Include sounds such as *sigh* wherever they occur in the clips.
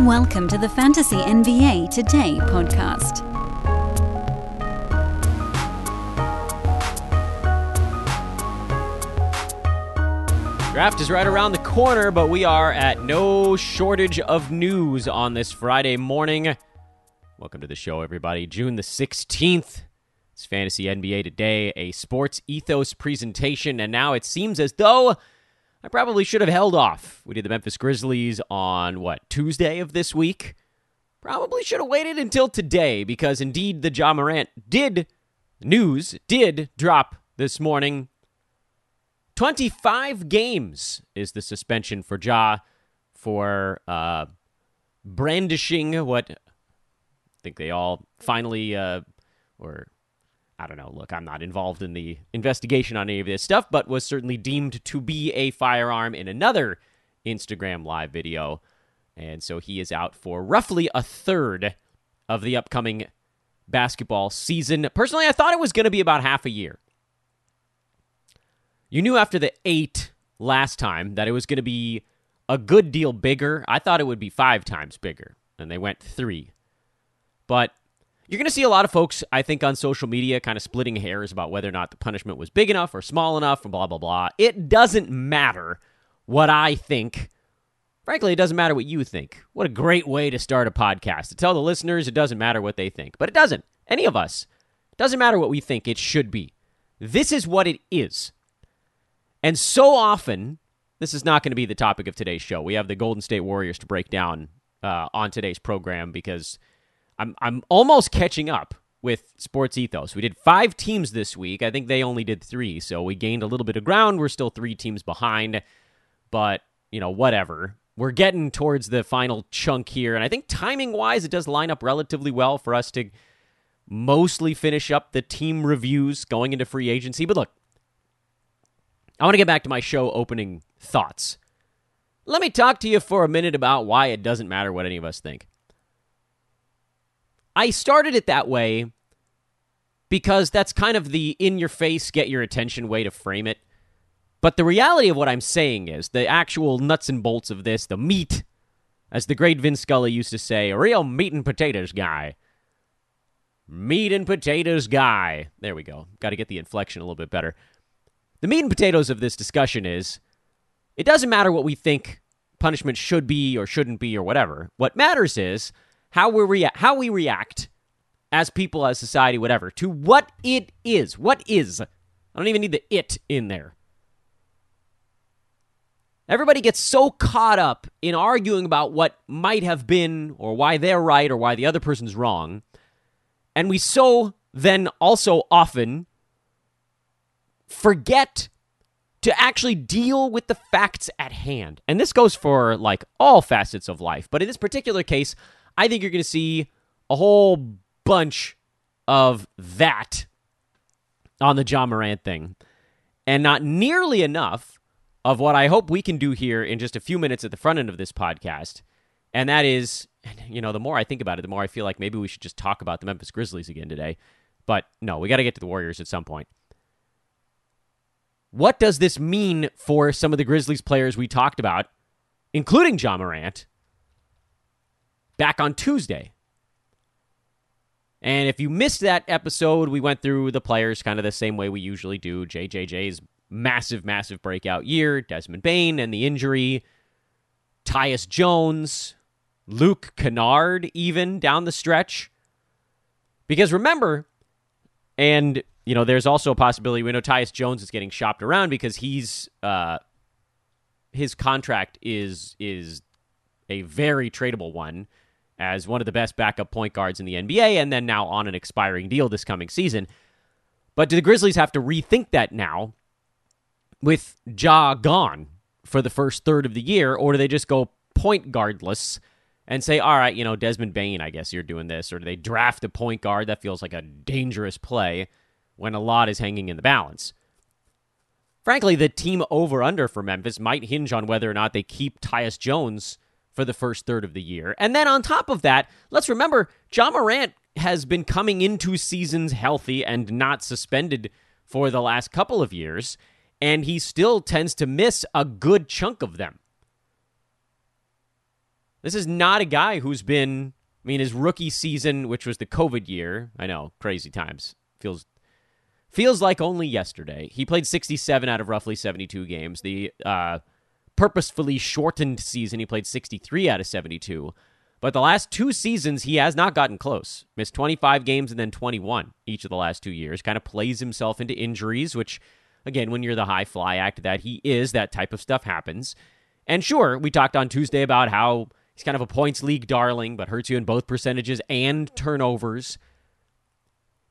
Welcome to the Fantasy NBA Today podcast. Draft is right around the corner, but we are at no shortage of news on this Friday morning. Welcome to the show, everybody. June the 16th. It's Fantasy NBA Today, a sports ethos presentation, and now it seems as though I probably should have held off. We did the Memphis Grizzlies on what, Tuesday of this week? Probably should have waited until today because indeed the Ja Morant did news did drop this morning. 25 games is the suspension for Ja for uh, brandishing what I think they all finally uh, or I don't know. Look, I'm not involved in the investigation on any of this stuff, but was certainly deemed to be a firearm in another Instagram live video. And so he is out for roughly a third of the upcoming basketball season. Personally, I thought it was going to be about half a year. You knew after the eight last time that it was going to be a good deal bigger. I thought it would be five times bigger, and they went three. But you're going to see a lot of folks, I think, on social media kind of splitting hairs about whether or not the punishment was big enough or small enough, or blah, blah, blah. It doesn't matter what I think. Frankly, it doesn't matter what you think. What a great way to start a podcast. To tell the listeners it doesn't matter what they think. But it doesn't. Any of us. It doesn't matter what we think it should be. This is what it is. And so often, this is not going to be the topic of today's show. We have the Golden State Warriors to break down uh, on today's program because I'm I'm almost catching up with Sports Ethos. We did five teams this week. I think they only did three, so we gained a little bit of ground. We're still three teams behind, but you know whatever. We're getting towards the final chunk here, and I think timing wise, it does line up relatively well for us to mostly finish up the team reviews going into free agency. But look, I want to get back to my show opening thoughts. Let me talk to you for a minute about why it doesn't matter what any of us think. I started it that way because that's kind of the in your face, get your attention way to frame it. But the reality of what I'm saying is the actual nuts and bolts of this, the meat, as the great Vince Scully used to say, a real meat and potatoes guy. Meat and potatoes guy. There we go. Got to get the inflection a little bit better. The meat and potatoes of this discussion is it doesn't matter what we think punishment should be or shouldn't be or whatever. What matters is how we rea- how we react as people, as society, whatever, to what it is. What is? I don't even need the it in there. Everybody gets so caught up in arguing about what might have been or why they're right or why the other person's wrong. And we so then also often forget to actually deal with the facts at hand. And this goes for like all facets of life. But in this particular case, I think you're going to see a whole bunch of that on the Ja Morant thing, and not nearly enough of what I hope we can do here in just a few minutes at the front end of this podcast. And that is, *laughs* you know, the more I think about it, the more I feel like maybe we should just talk about the Memphis Grizzlies again today. But no, we got to get to the Warriors at some point. What does this mean for some of the Grizzlies players we talked about, including Ja Morant, back on Tuesday. And if you missed that episode, we went through the players kind of the same way we usually do. JJJ's massive, massive breakout year, Desmond Bane and the injury, Tyus Jones, Luke Kennard, even down the stretch. Because remember, and you know, there's also a possibility we know Tyus Jones is getting shopped around because he's uh, his contract is is a very tradable one as one of the best backup point guards in the NBA, and then now on an expiring deal this coming season. But do the Grizzlies have to rethink that now with Ja gone for the first third of the year, or do they just go point guardless and say, all right, you know, Desmond Bane, I guess you're doing this, or do they draft a point guard? That feels like a dangerous play when a lot is hanging in the balance. Frankly, the team over under for Memphis might hinge on whether or not they keep Tyus Jones for the first third of the year. And then on top of that, let's remember Ja Morant has been coming into seasons healthy and not suspended for the last couple of years, and he still tends to miss a good chunk of them. This is not a guy who's been, I mean, his rookie season, which was the COVID year, I know, crazy times. Feels feels like only yesterday. He played 67 out of roughly 72 games. The uh, purposefully shortened season, he played 63 out of 72. But the last two seasons, he has not gotten close. Missed 25 games and then 21 each of the last two years. Kind of plays himself into injuries, which, again, when you're the high fly act that he is, that type of stuff happens. And sure, we talked on Tuesday about how he's kind of a points league darling, but hurts you in both percentages and turnovers.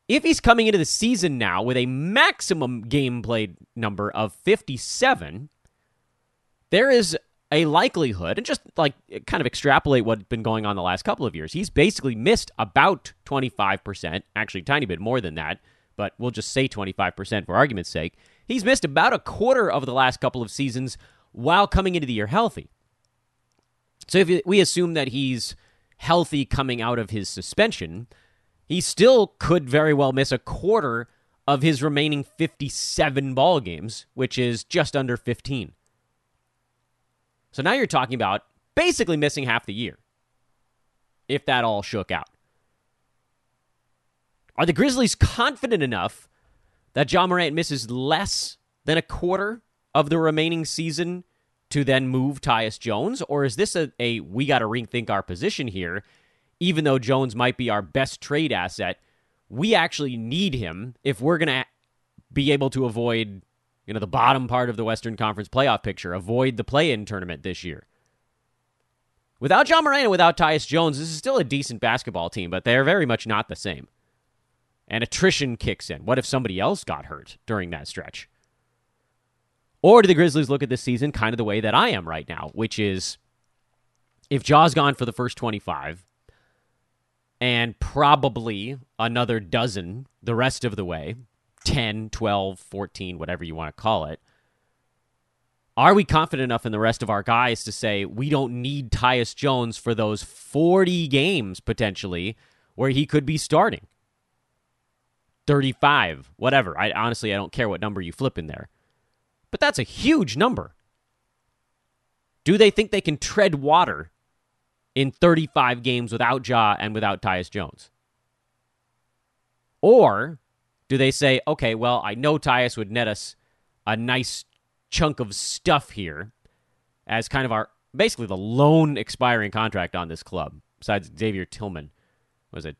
If he's coming into the season now with a maximum game played number of 57, there is a likelihood, and just like kind of extrapolate what's been going on the last couple of years, he's basically missed about 25%, actually a tiny bit more than that, but we'll just say 25% for argument's sake. He's missed about a quarter of the last couple of seasons while coming into the year healthy. So if we assume that he's healthy coming out of his suspension, he still could very well miss a quarter of his remaining 57 ball games, which is just under 15. So now you're talking about basically missing half the year, if that all shook out. Are the Grizzlies confident enough that Ja Morant misses less than a quarter of the remaining season to then move Tyus Jones? Or is this a, a we got to rethink our position here? Even though Jones might be our best trade asset, we actually need him if we're going to be able to avoid you know, the bottom part of the Western Conference playoff picture, avoid the play in tournament this year. Without Ja Morant and without Tyus Jones, this is still a decent basketball team, but they're very much not the same. And attrition kicks in. What if somebody else got hurt during that stretch? Or do the Grizzlies look at this season kind of the way that I am right now, which is if Ja's gone for the first 25 and probably another dozen the rest of the way, 10, 12, 14, whatever you want to call it. Are we confident enough in the rest of our guys to say we don't need Tyus Jones for those 40 games potentially where he could be starting? 35, whatever. I honestly I don't care what number you flip in there. But that's a huge number. Do they think they can tread water in 35 games without Ja and without Tyus Jones? Or do they say, okay, well, I know Tyus would net us a nice chunk of stuff here as kind of our basically the lone expiring contract on this club, besides Xavier Tillman, was it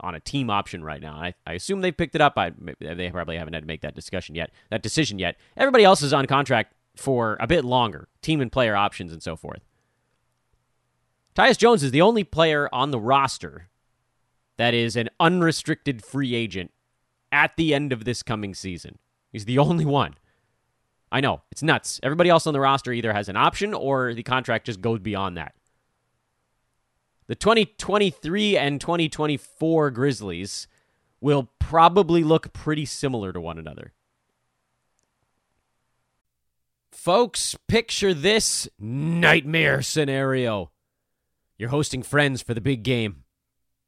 on a team option right now? I, I assume they picked it up. I, they probably haven't had to make that discussion yet, that decision yet. Everybody else is on contract for a bit longer, team and player options and so forth. Tyus Jones is the only player on the roster that is an unrestricted free agent at the end of this coming season. He's the *laughs* only one. I know, it's nuts. Everybody else on the roster either has an option or the contract just goes beyond that. The 2023 and 2024 Grizzlies will probably look pretty similar to one another. Folks, picture this nightmare scenario. You're hosting friends for the big game.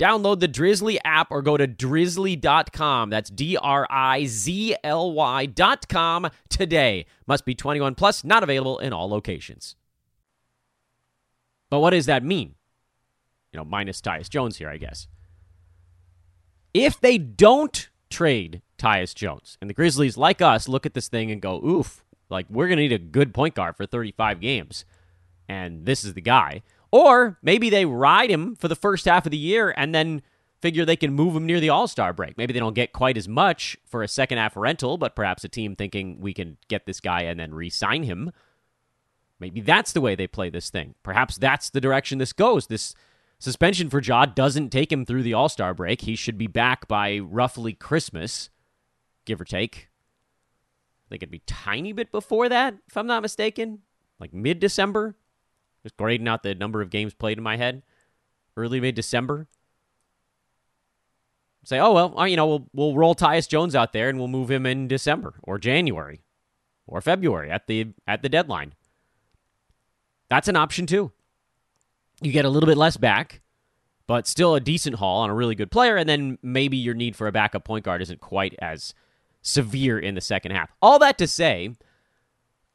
Download the Drizly app or go to drizly.com. That's D R I Z L Y.com today. Must be 21 plus, not available in all locations. But what does that mean? You know, minus Tyus Jones here, I guess. If they don't trade Tyus Jones, and the Grizzlies, like us, look at this thing and go, oof, like we're going to need a good point guard for 35 games, and this is the guy or maybe they ride him for the first half of the year and then figure they can move him near the All Star break. Maybe they don't get quite as much for a second half rental, but perhaps a team thinking we can get this guy and then re sign him. Maybe that's the way they play this thing. Perhaps that's the direction this goes. This suspension for Ja doesn't take him through the All Star break. He should be back by roughly Christmas, give or take. I think it'd be tiny bit before that, if I'm not mistaken, like mid December. Just grading out the number of games played in my head. Early mid December. Say, oh well, uh, you know, we'll we'll roll Tyus Jones out there and we'll move him in December or January or February at the at the deadline. That's an option too. You get a little bit less back, but still a decent haul on a really good player, and then maybe your need for a backup point guard isn't quite as severe in the second half. All that to say,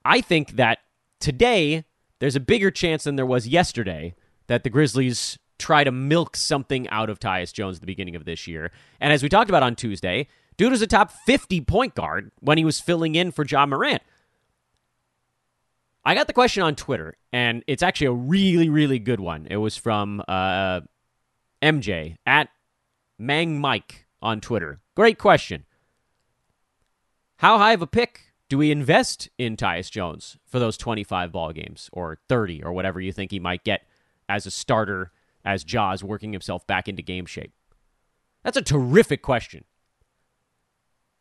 I think that today there's a bigger chance than there was yesterday that the Grizzlies try to milk something out of Tyus Jones at the beginning of this year. And as we talked about on Tuesday, dude was a top 50 point guard when he was filling in for Ja Morant. I got the question on Twitter, and it's actually a really, really good one. It was from uh, MJ at Mang Mike on Twitter. Great question. How high of a pick do we invest in Tyus Jones for those 25 ball games or 30 or whatever you think he might get as a starter as Ja's working himself back into game shape? That's a terrific question.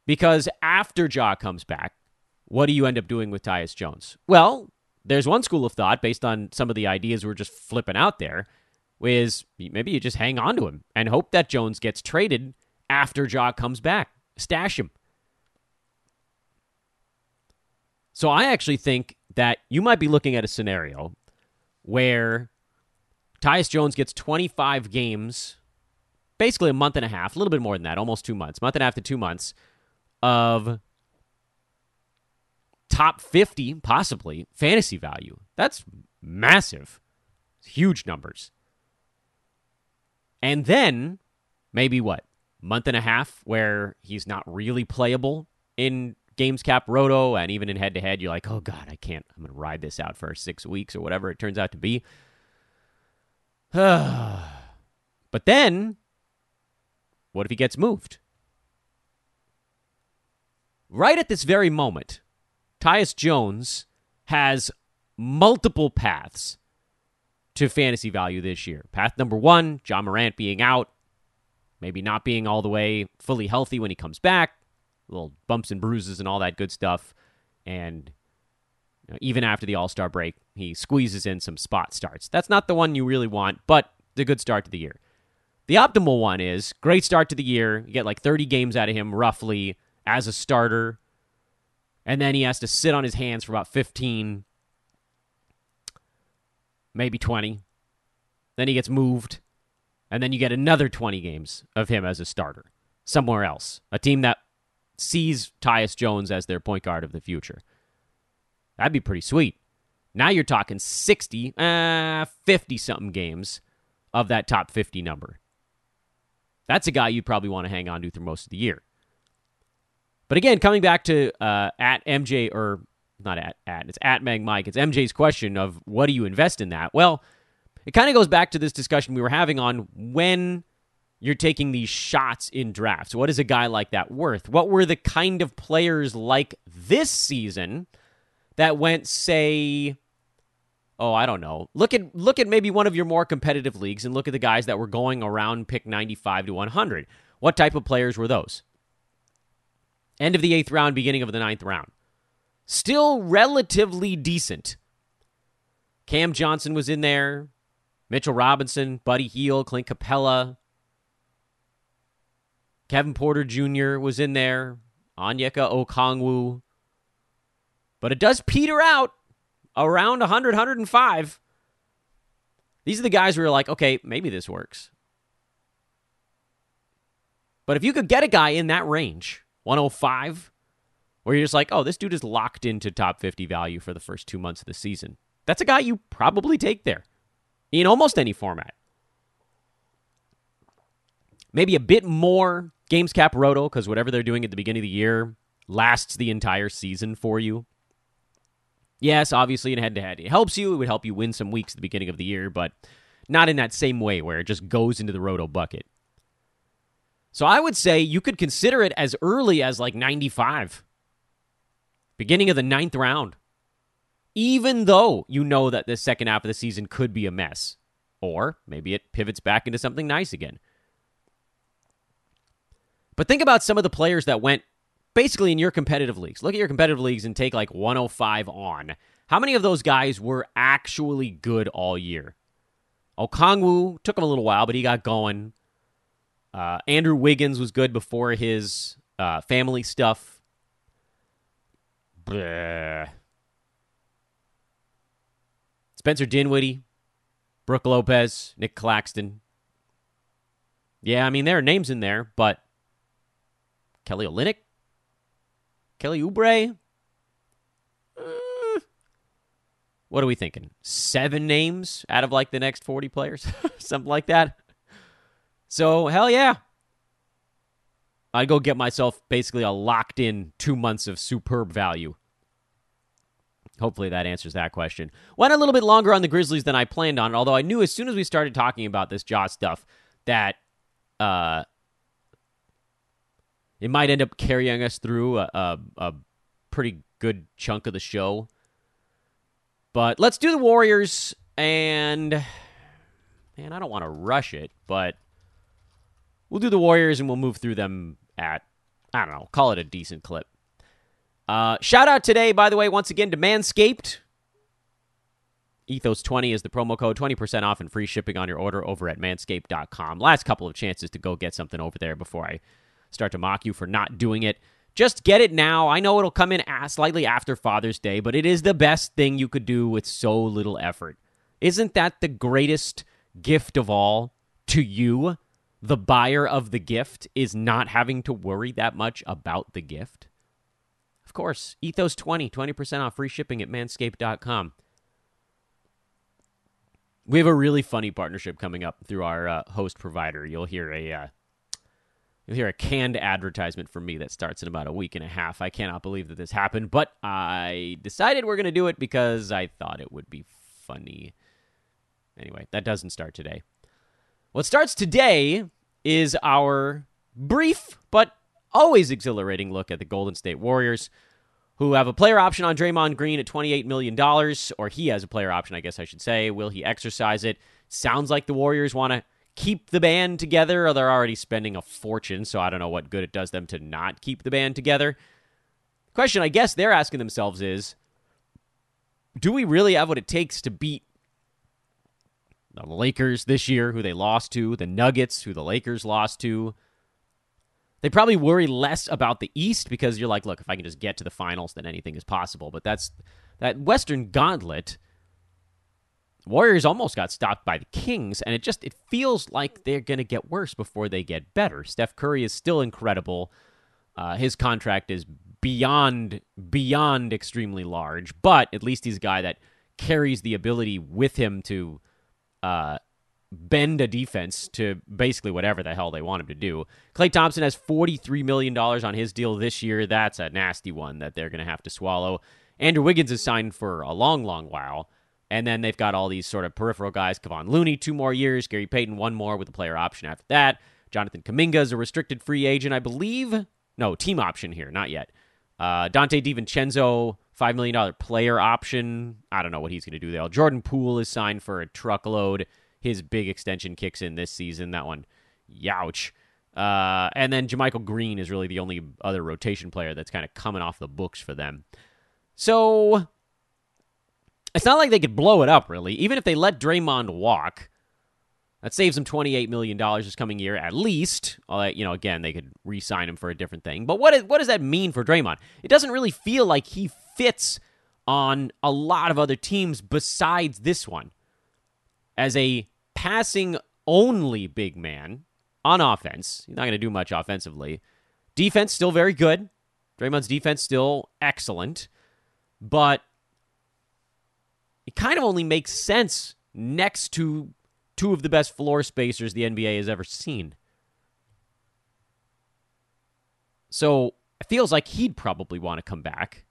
Because after Ja comes back, what do you end up doing with Tyus Jones? Well, there's one school of thought based on some of the ideas we're just flipping out there, is maybe you just hang on to him and hope that Jones gets traded after Ja comes back. Stash him. So I actually think that you might be looking at a scenario where Tyus Jones gets 25 games, basically a month and a half, a little bit more than that, almost two months, month and a half to two months of top 50, possibly, fantasy value. That's massive. Huge numbers. And then maybe what? Month and a half where he's not really playable in games cap roto and even in head to head you're like oh god i can't i'm gonna ride this out for six weeks or whatever it turns out to be. *sighs* But then what if he gets moved? Right at this very moment tyus jones has multiple paths to fantasy value this year. Path number one Ja morant being out maybe not being all the way fully healthy when he comes back little bumps and bruises and all that good stuff. And you know, even after the All Star break, he squeezes in some spot starts. That's not the one you really want, but the good start to the year. The optimal one is great start to the year. You get like 30 games out of him roughly as a starter. And then he has to sit on his hands for about 15, maybe 20. Then he gets moved. And then you get another 20 games of him as a starter somewhere else. A team that sees Tyus Jones as their point guard of the future. That'd be pretty sweet. Now you're talking 60, uh, 50 something games of that top 50 number. That's a guy you'd probably want to hang on to through most of the year. But again, coming back to uh, at MJ, or not at, at, it's at Meg Mike, it's MJ's question of what do you invest in that? Well, it kind of goes back to this discussion we were having on when you're taking these shots in drafts. What is a guy like that worth? What were the kind of players like this season that went, say, oh, I don't know. Look at look at maybe one of your more competitive leagues and look at the guys that were going around pick 95 to 100. What type of players were those? End of the eighth round, beginning of the ninth round. Still relatively decent. Cam Johnson was in there. Mitchell Robinson, Buddy Hield, Clint Capela, Kevin Porter Jr. was in there, Onyeka Okongwu. But it does peter out around 100, 105. These are the guys who are like, okay, maybe this works. But if you could get a guy in that range, 105, where you're just like, oh, this dude is locked into top 50 value for the first two months of the season, that's a guy you probably take there in almost any format. Maybe a bit more Games cap roto, because whatever they're doing at the beginning of the year lasts the entire season for you. Yes, obviously in head to head. It helps you. It would help you win some weeks at the beginning of the year, but not in that same way where it just goes into the roto bucket. So I would say you could consider it as early as like 95, beginning of the ninth round, even though you know that the second half of the season could be a mess. Or maybe it pivots back into something nice again. But think about some of the players that went basically in your competitive leagues. Look at your competitive leagues and take like 105 on. How many of those guys were actually good all year? Okongwu took him a little while, but he got going. Uh, Andrew Wiggins was good before his uh, family stuff. Bleh. Spencer Dinwiddie, Brook Lopez, Nick Claxton. Yeah, I mean, there are names in there, but Kelly Olynyk, Kelly Oubre. Uh, what are we thinking? Seven names out of like the next 40 players? *laughs* Something like that. So, hell yeah. I'd go get myself basically a locked in two months of superb value. Hopefully that answers that question. Went a little bit longer on the Grizzlies than I planned on, although I knew as soon as we started talking about this Ja stuff that uh, it might end up carrying us through a, a, a pretty good chunk of the show. But let's do the Warriors, and man, I don't want to rush it, but we'll do the Warriors and we'll move through them at I don't know, call it a decent clip. Uh, shout out today, by the way, once again to Manscaped. Ethos20 is the promo code, 20% off and free shipping on your order over at manscaped.com. Last couple of chances to go get something over there before I start to mock you for not doing it. Just get it now. I know it'll come in slightly after Father's Day, but it is the best thing you could do with so little effort. Isn't that the greatest gift of all to you? The buyer of the gift is not having to worry that much about the gift. Of course, Ethos 20, 20% off free shipping at manscaped.com. We have a really funny partnership coming up through our uh, host provider. You'll hear a uh, You'll hear a canned advertisement from me that starts in about a week and a half. I cannot believe that this happened, but I decided we're going to do it because I thought it would be funny. Anyway, that doesn't start today. What starts today is our brief but always exhilarating look at the Golden State Warriors, who have a player option on Draymond Green at $28 million, or he has a player option, I guess I should say. Will he exercise it? Sounds like the Warriors want to keep the band together, or they're already spending a fortune, so I don't know what good it does them to not keep the band together. Question I guess they're asking themselves is do we really have what it takes to beat the Lakers this year, who they lost to, the Nuggets, who the Lakers lost to? They probably worry less about the East because you're like, look, if I can just get to the finals, then anything is possible. But that's that Western gauntlet Warriors almost got stopped by the Kings, and it just it feels like they're going to get worse before they get better. Steph Curry is still incredible. Uh, his contract is beyond beyond extremely large, but at least he's a guy that carries the ability with him to uh, bend a defense to basically whatever the hell they want him to do. Klay Thompson has $43 million on his deal this year. That's a nasty one that they're going to have to swallow. Andrew Wiggins is signed for a long, long while. And then they've got all these sort of peripheral guys. Kevon Looney, two more years. Gary Payton, one more with a player option after that. Jonathan Kuminga is a restricted free agent, I believe. No, team option here, not yet. Uh, Donte DiVincenzo, $5 million player option. I don't know what he's going to do there. Jordan Poole is signed for a truckload. His big extension kicks in this season. That one, youch. Uh, and then JaMychal Green is really the only other rotation player that's kind of coming off the books for them. So it's not like they could blow it up, really. Even if they let Draymond walk, that saves them $28 million this coming year, at least. You know, again, they could re sign him for a different thing. But what, is, what does that mean for Draymond? It doesn't really feel like he fits on a lot of other teams besides this one. As a passing only big man on offense, he's not going to do much offensively. Defense, still very good. Draymond's defense, still excellent. But it kind of only makes sense next to two of the best floor spacers the NBA has ever seen. So it feels like he'd probably want to come back.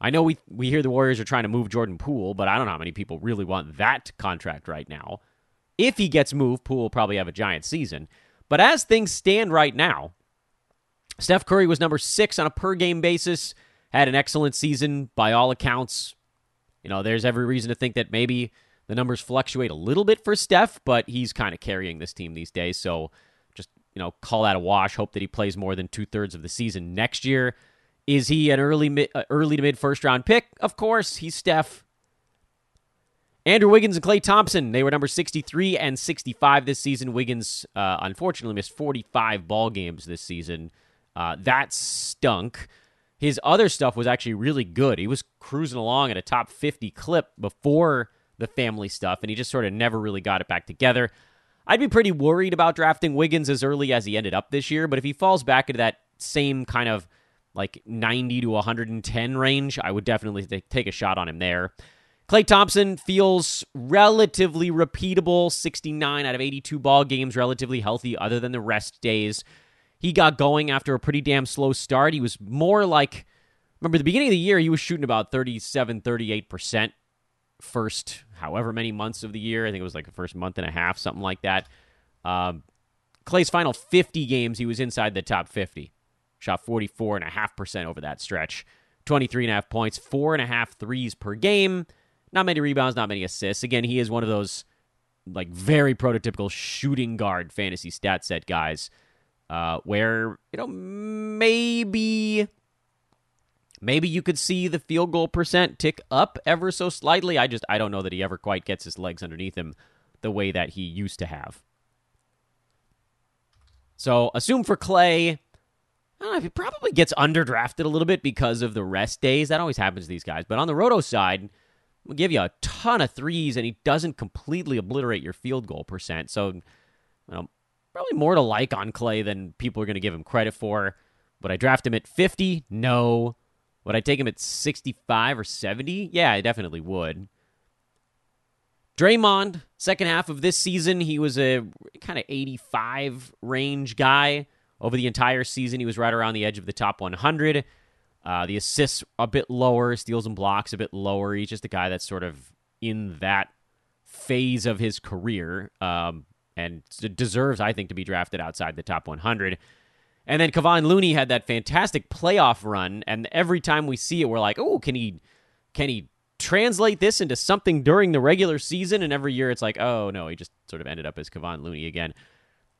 I know we we hear the Warriors are trying to move Jordan Poole, but I don't know how many people really want that contract right now. If he gets moved, Poole will probably have a giant season. But as things stand right now, Steph Curry was number six on a per game basis, had an excellent season by all accounts. You know, there's every reason to think that maybe the numbers fluctuate a little bit for Steph, but he's kind of carrying this team these days. So just, you know, call that a wash. Hope that he plays more than two thirds of the season next year. Is he an early, uh, early to mid first round pick? Of course, he's Steph. Andrew Wiggins and Klay Thompson, they were number 63 and 65 this season. Wiggins, uh, unfortunately, missed 45 ball games this season. Uh, that stunk. His other stuff was actually really good. He was cruising along at a top 50 clip before the family stuff, and he just sort of never really got it back together. I'd be pretty worried about drafting Wiggins as early as he ended up this year, but if he falls back into that same kind of like 90 to 110 range, I would definitely th- take a shot on him there. Klay Thompson feels relatively repeatable, 69 out of 82 ball games, relatively healthy other than the rest days. He got going after a pretty damn slow start. He was more like remember the beginning of the year he was shooting about 37 38% first however many months of the year. I think it was like the first month and a half, something like that. Um, Klay's final 50 games, he was inside the top 50. Shot 44.5% over that stretch. 23.5 points, 4.5 threes per game. Not many rebounds, not many assists. Again, he is one of those like very prototypical shooting guard fantasy stat set guys uh, where, you know, maybe maybe you could see the field goal percent tick up ever so slightly. I just I don't know that he ever quite gets his legs underneath him the way that he used to have. So assume for Klay, I don't know, he probably gets underdrafted a little bit because of the rest days. That always happens to these guys. But on the roto side, will give you a ton of threes, and he doesn't completely obliterate your field goal percent. So, you know, probably more to like on Klay than people are going to give him credit for. Would I draft him at 50? No. Would I take him at 65 or 70? Yeah, I definitely would. Draymond, second half of this season, he was a kind of 85 range guy. Over the entire season, he was right around the edge of the top 100. Uh, the assists a bit lower, steals and blocks a bit lower. He's just a guy that's sort of in that phase of his career um, and deserves, I think, to be drafted outside the top 100. And then Kevon Looney had that fantastic playoff run, and every time we see it, we're like, "Oh, can he, can he translate this into something during the regular season?" And every year, it's like, "Oh no, he just sort of ended up as Kevon Looney again."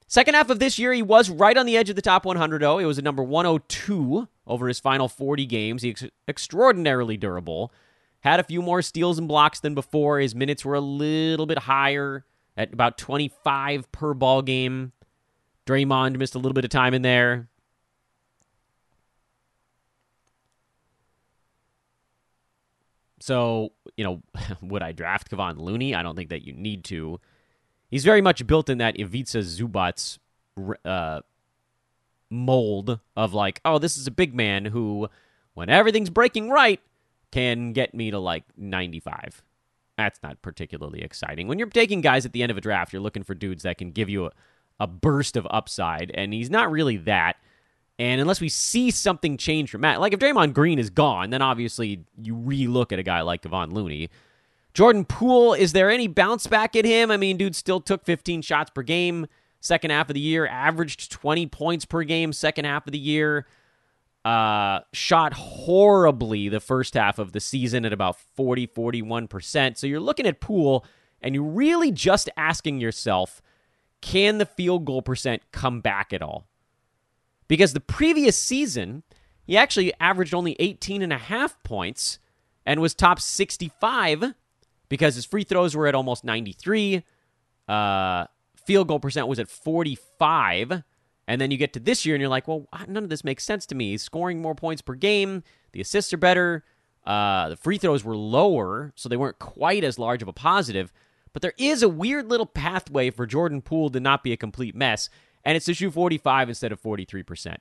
Second half of this year, he was right on the edge of the top 100. though. it was a number 102 over his final 40 games. He's extraordinarily durable. Had a few more steals and blocks than before. His minutes were a little bit higher at about 25 per ball game. Draymond missed a little bit of time in there. So, you know, *laughs* would I draft Kevon Looney? I don't think that you need to. He's very much built in that Ivica Zubac uh, mold of like, oh, this is a big man who, when everything's breaking right, can get me to like 95. That's not particularly exciting. When you're taking guys at the end of a draft, you're looking for dudes that can give you a, a burst of upside, and he's not really that. And unless we see something change from Matt, like if Draymond Green is gone, then obviously you relook at a guy like Kevon Looney. Jordan Poole, is there any bounce back at him? I mean, dude still took 15 shots per game second half of the year, averaged 20 points per game second half of the year. Uh, shot horribly the first half of the season at about 40, 41%. So you're looking at Poole and you're really just asking yourself, can the field goal percent come back at all? Because the previous season, he actually averaged only 18 and a half points and was top 65 because his free throws were at almost 93. Uh, field goal percent was at 45. And then you get to this year and you're like, well, none of this makes sense to me. He's scoring more points per game. The assists are better. Uh, the free throws were lower, so they weren't quite as large of a positive. But there is a weird little pathway for Jordan Poole to not be a complete mess, and it's to shoot 45 instead of 43%.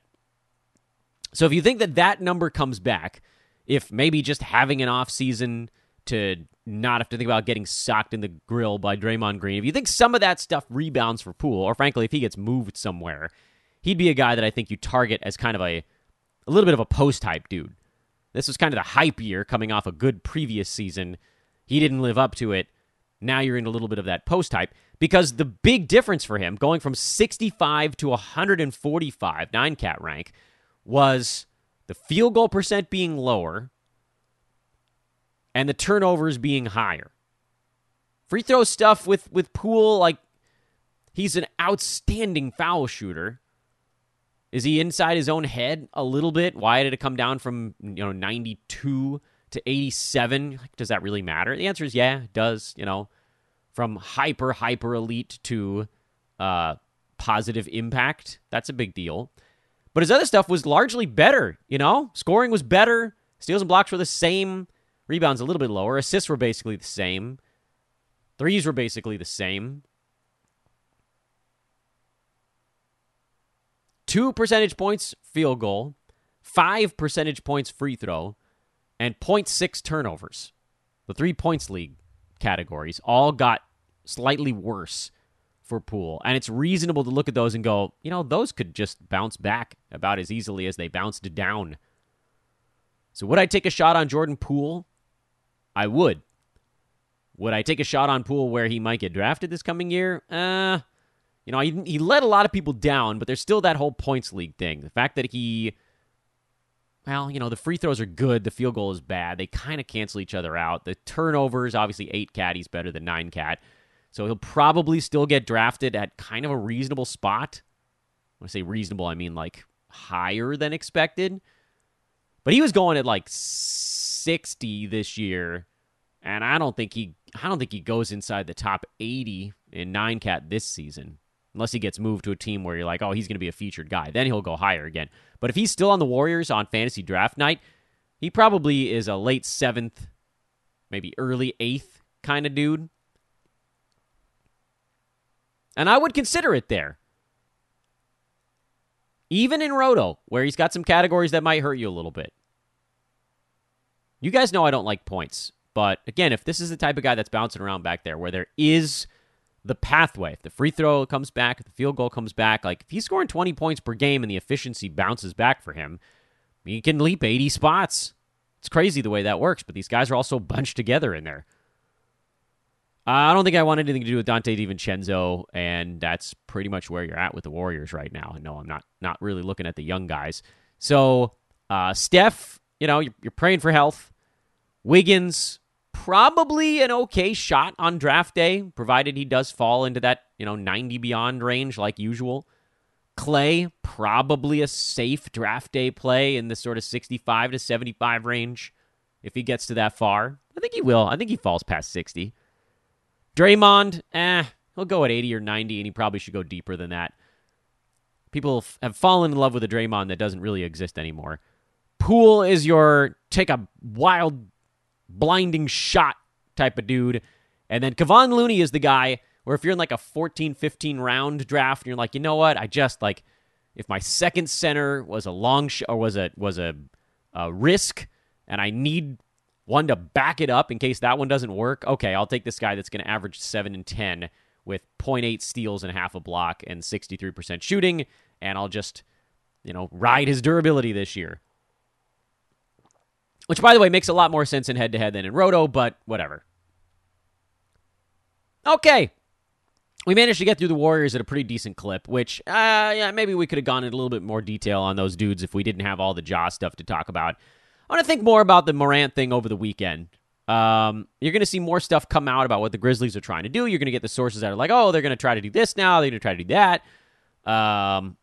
So if you think that that number comes back, if maybe just having an off season to not have to think about getting socked in the grill by Draymond Green. If you think some of that stuff rebounds for Poole, or frankly, if he gets moved somewhere, he'd be a guy that I think you target as kind of a a little bit of a post hype dude. This was kind of the hype year coming off a good previous season. He didn't live up to it. Now you're in a little bit of that post hype because the big difference for him going from 65 to 145 nine cat rank was the field goal percent being lower and the turnovers being higher. Free throw stuff with with Poole like he's an outstanding foul shooter. Is he inside his own head a little bit? Why did it come down from, you know, 92 to 87? Does that really matter? The answer is yeah, it does, you know. From hyper hyper elite to uh positive impact, that's a big deal. But his other stuff was largely better, you know? Scoring was better, steals and blocks were the same, rebounds a little bit lower, assists were basically the same. Threes were basically the same. Two percentage points field goal, five percentage points free throw, and 0.6 turnovers. The three points league categories all got slightly worse for Poole. And it's reasonable to look at those and go, you know, those could just bounce back about as easily as they bounced down. So would I take a shot on Jordan Poole? I would. Would I take a shot on Poole where he might get drafted this coming year? Uh, you know, he, he let a lot of people down, but there's still that whole points league thing. The fact that he, well, you know, the free throws are good, the field goal is bad. They kind of cancel each other out. The turnovers, obviously, eight cat, he's better than nine cat. So he'll probably still get drafted at kind of a reasonable spot. When I say reasonable, I mean like higher than expected. But he was going at like 60 this year, and I don't think he I don't think he goes inside the top 80 in 9 cat this season. Unless he gets moved to a team where you're like, "Oh, he's going to be a featured guy." Then he'll go higher again. But if he's still on the Warriors on fantasy draft night, he probably is a late 7th, maybe early 8th kind of dude. And I would consider it there. Even in Roto, where he's got some categories that might hurt you a little bit. You guys know I don't like points. But again, if this is the type of guy that's bouncing around back there where there is the pathway, if the free throw comes back, if the field goal comes back, like if he's scoring 20 points per game and the efficiency bounces back for him, he can leap 80 spots. It's crazy the way that works, but these guys are also bunched together in there. I don't think I want anything to do with Donte DiVincenzo, and that's pretty much where you're at with the Warriors right now. And no, I'm not not really looking at the young guys. So uh, Steph, you know, you're, you're praying for health. Wiggins, probably an okay shot on draft day, provided he does fall into that you know 90 beyond range like usual. Klay, probably a safe draft day play in the sort of 65 to 75 range if he gets to that far. I think he will. I think he falls past 60. Draymond, eh, he'll go at 80 or 90, and he probably should go deeper than that. People have fallen in love with a Draymond that doesn't really exist anymore. Poole is your take a wild, blinding shot type of dude. And then Kevon Looney is the guy where if you're in like a 14, 15 round draft and you're like, you know what, I just like, if my second center was a long sh- or was a was a, a risk, and I need one to back it up in case that one doesn't work. Okay, I'll take this guy that's going to average 7 and 10 with 0.8 steals and half a block and 63% shooting, and I'll just, you know, ride his durability this year. Which, by the way, makes a lot more sense in head to head than in Roto, but whatever. Okay. We managed to get through the Warriors at a pretty decent clip, which, uh, yeah, maybe we could have gone into a little bit more detail on those dudes if we didn't have all the Ja stuff to talk about. I want to think more about the Morant thing over the weekend. Um, you're going to see more stuff come out about what the Grizzlies are trying to do. You're going to get the sources that are like, oh, they're going to try to do this now. They're going to try to do that. Um,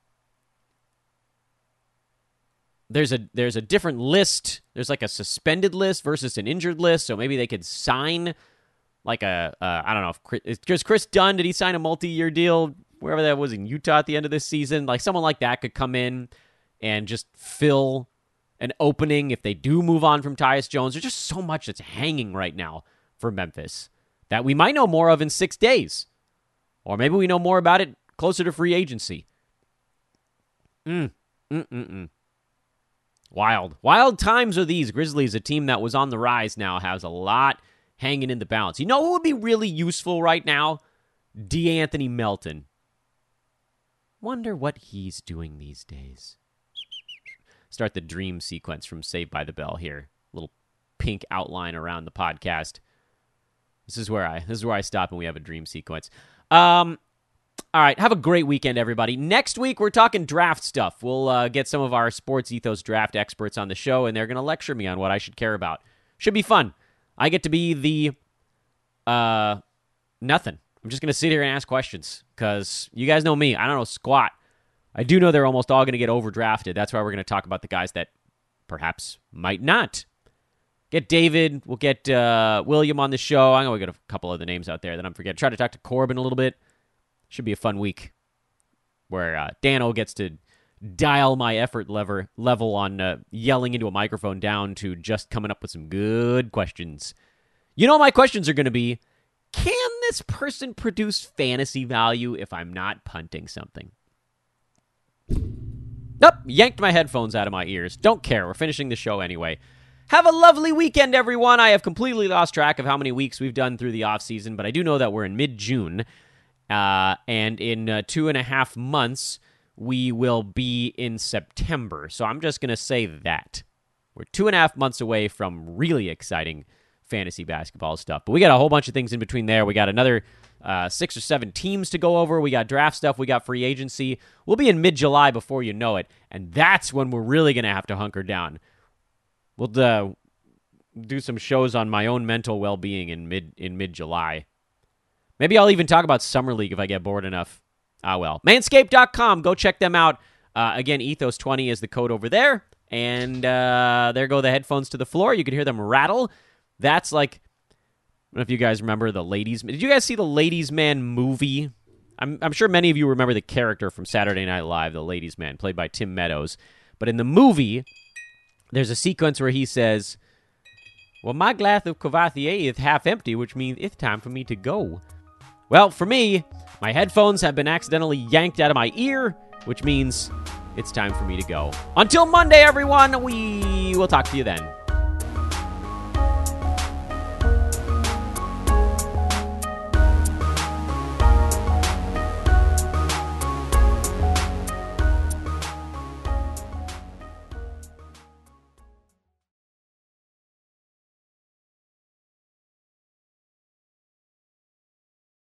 there's a there's a different list. There's like a suspended list versus an injured list. So maybe they could sign like a uh, I don't know if Chris, Kris Dunn did he sign a multi year deal wherever that was in Utah at the end of this season? Like someone like that could come in and just fill an opening if they do move on from Tyus Jones. There's just so much that's hanging right now for Memphis that we might know more of in six days. Or maybe we know more about it closer to free agency. Mm, mm, mm, mm. Wild. Wild times are these. Grizzlies, a team that was on the rise now, has a lot hanging in the balance. You know who would be really useful right now? De'Anthony Melton. Wonder what he's doing these days start the dream sequence from Saved by the Bell here. Little pink outline around the podcast. This is where I this is where I stop and we have a dream sequence. Um, all right. Have a great weekend, everybody. Next week, we're talking draft stuff. We'll uh, get some of our sports ethos draft experts on the show, and they're going to lecture me on what I should care about. Should be fun. I get to be the uh, nothing. I'm just going to sit here and ask questions because you guys know me. I don't know squat. I do know they're almost all going to get overdrafted. That's why we're going to talk about the guys that perhaps might not. Get David. We'll get uh, William on the show. I'm going to get a couple of the names out there that I'm forgetting. Try to talk to Corbin a little bit. Should be a fun week where uh, Dano gets to dial my effort lever level on uh, yelling into a microphone down to just coming up with some good questions. You know, my questions are going to be can this person produce fantasy value if I'm not punting something? Nope, yanked my headphones out of my ears. Don't care. We're finishing the show anyway. Have a lovely weekend, everyone. I have completely lost track of how many weeks we've done through the off season, but I do know that we're in mid June. Uh, and in uh, two and a half months, we will be in September. So I'm just going to say that. We're two and a half months away from really exciting fantasy basketball stuff. But we got a whole bunch of things in between there. We got another uh, six or seven teams to go over. We got draft stuff. We got free agency. We'll be in mid July before you know it. And that's when we're really going to have to hunker down. We'll uh, do some shows on my own mental well being in mid in mid July. Maybe I'll even talk about Summer League if I get bored enough. Ah, well. Manscaped.com. Go check them out. Uh, again, Ethos20 is the code over there. And uh, there go the headphones to the floor. You can hear them rattle. That's like, I don't know if you guys remember the Ladies. Did you guys see the Ladies Man movie? I'm, I'm sure many of you remember the character from Saturday Night Live, the Ladies Man, played by Tim Meadows. But in the movie, there's a sequence where he says, Well, my glass of Courvoisier is half empty, which means it's time for me to go. Well, for me, my headphones have been accidentally yanked out of my ear, which means it's time for me to go. Until Monday, everyone, we will talk to you then.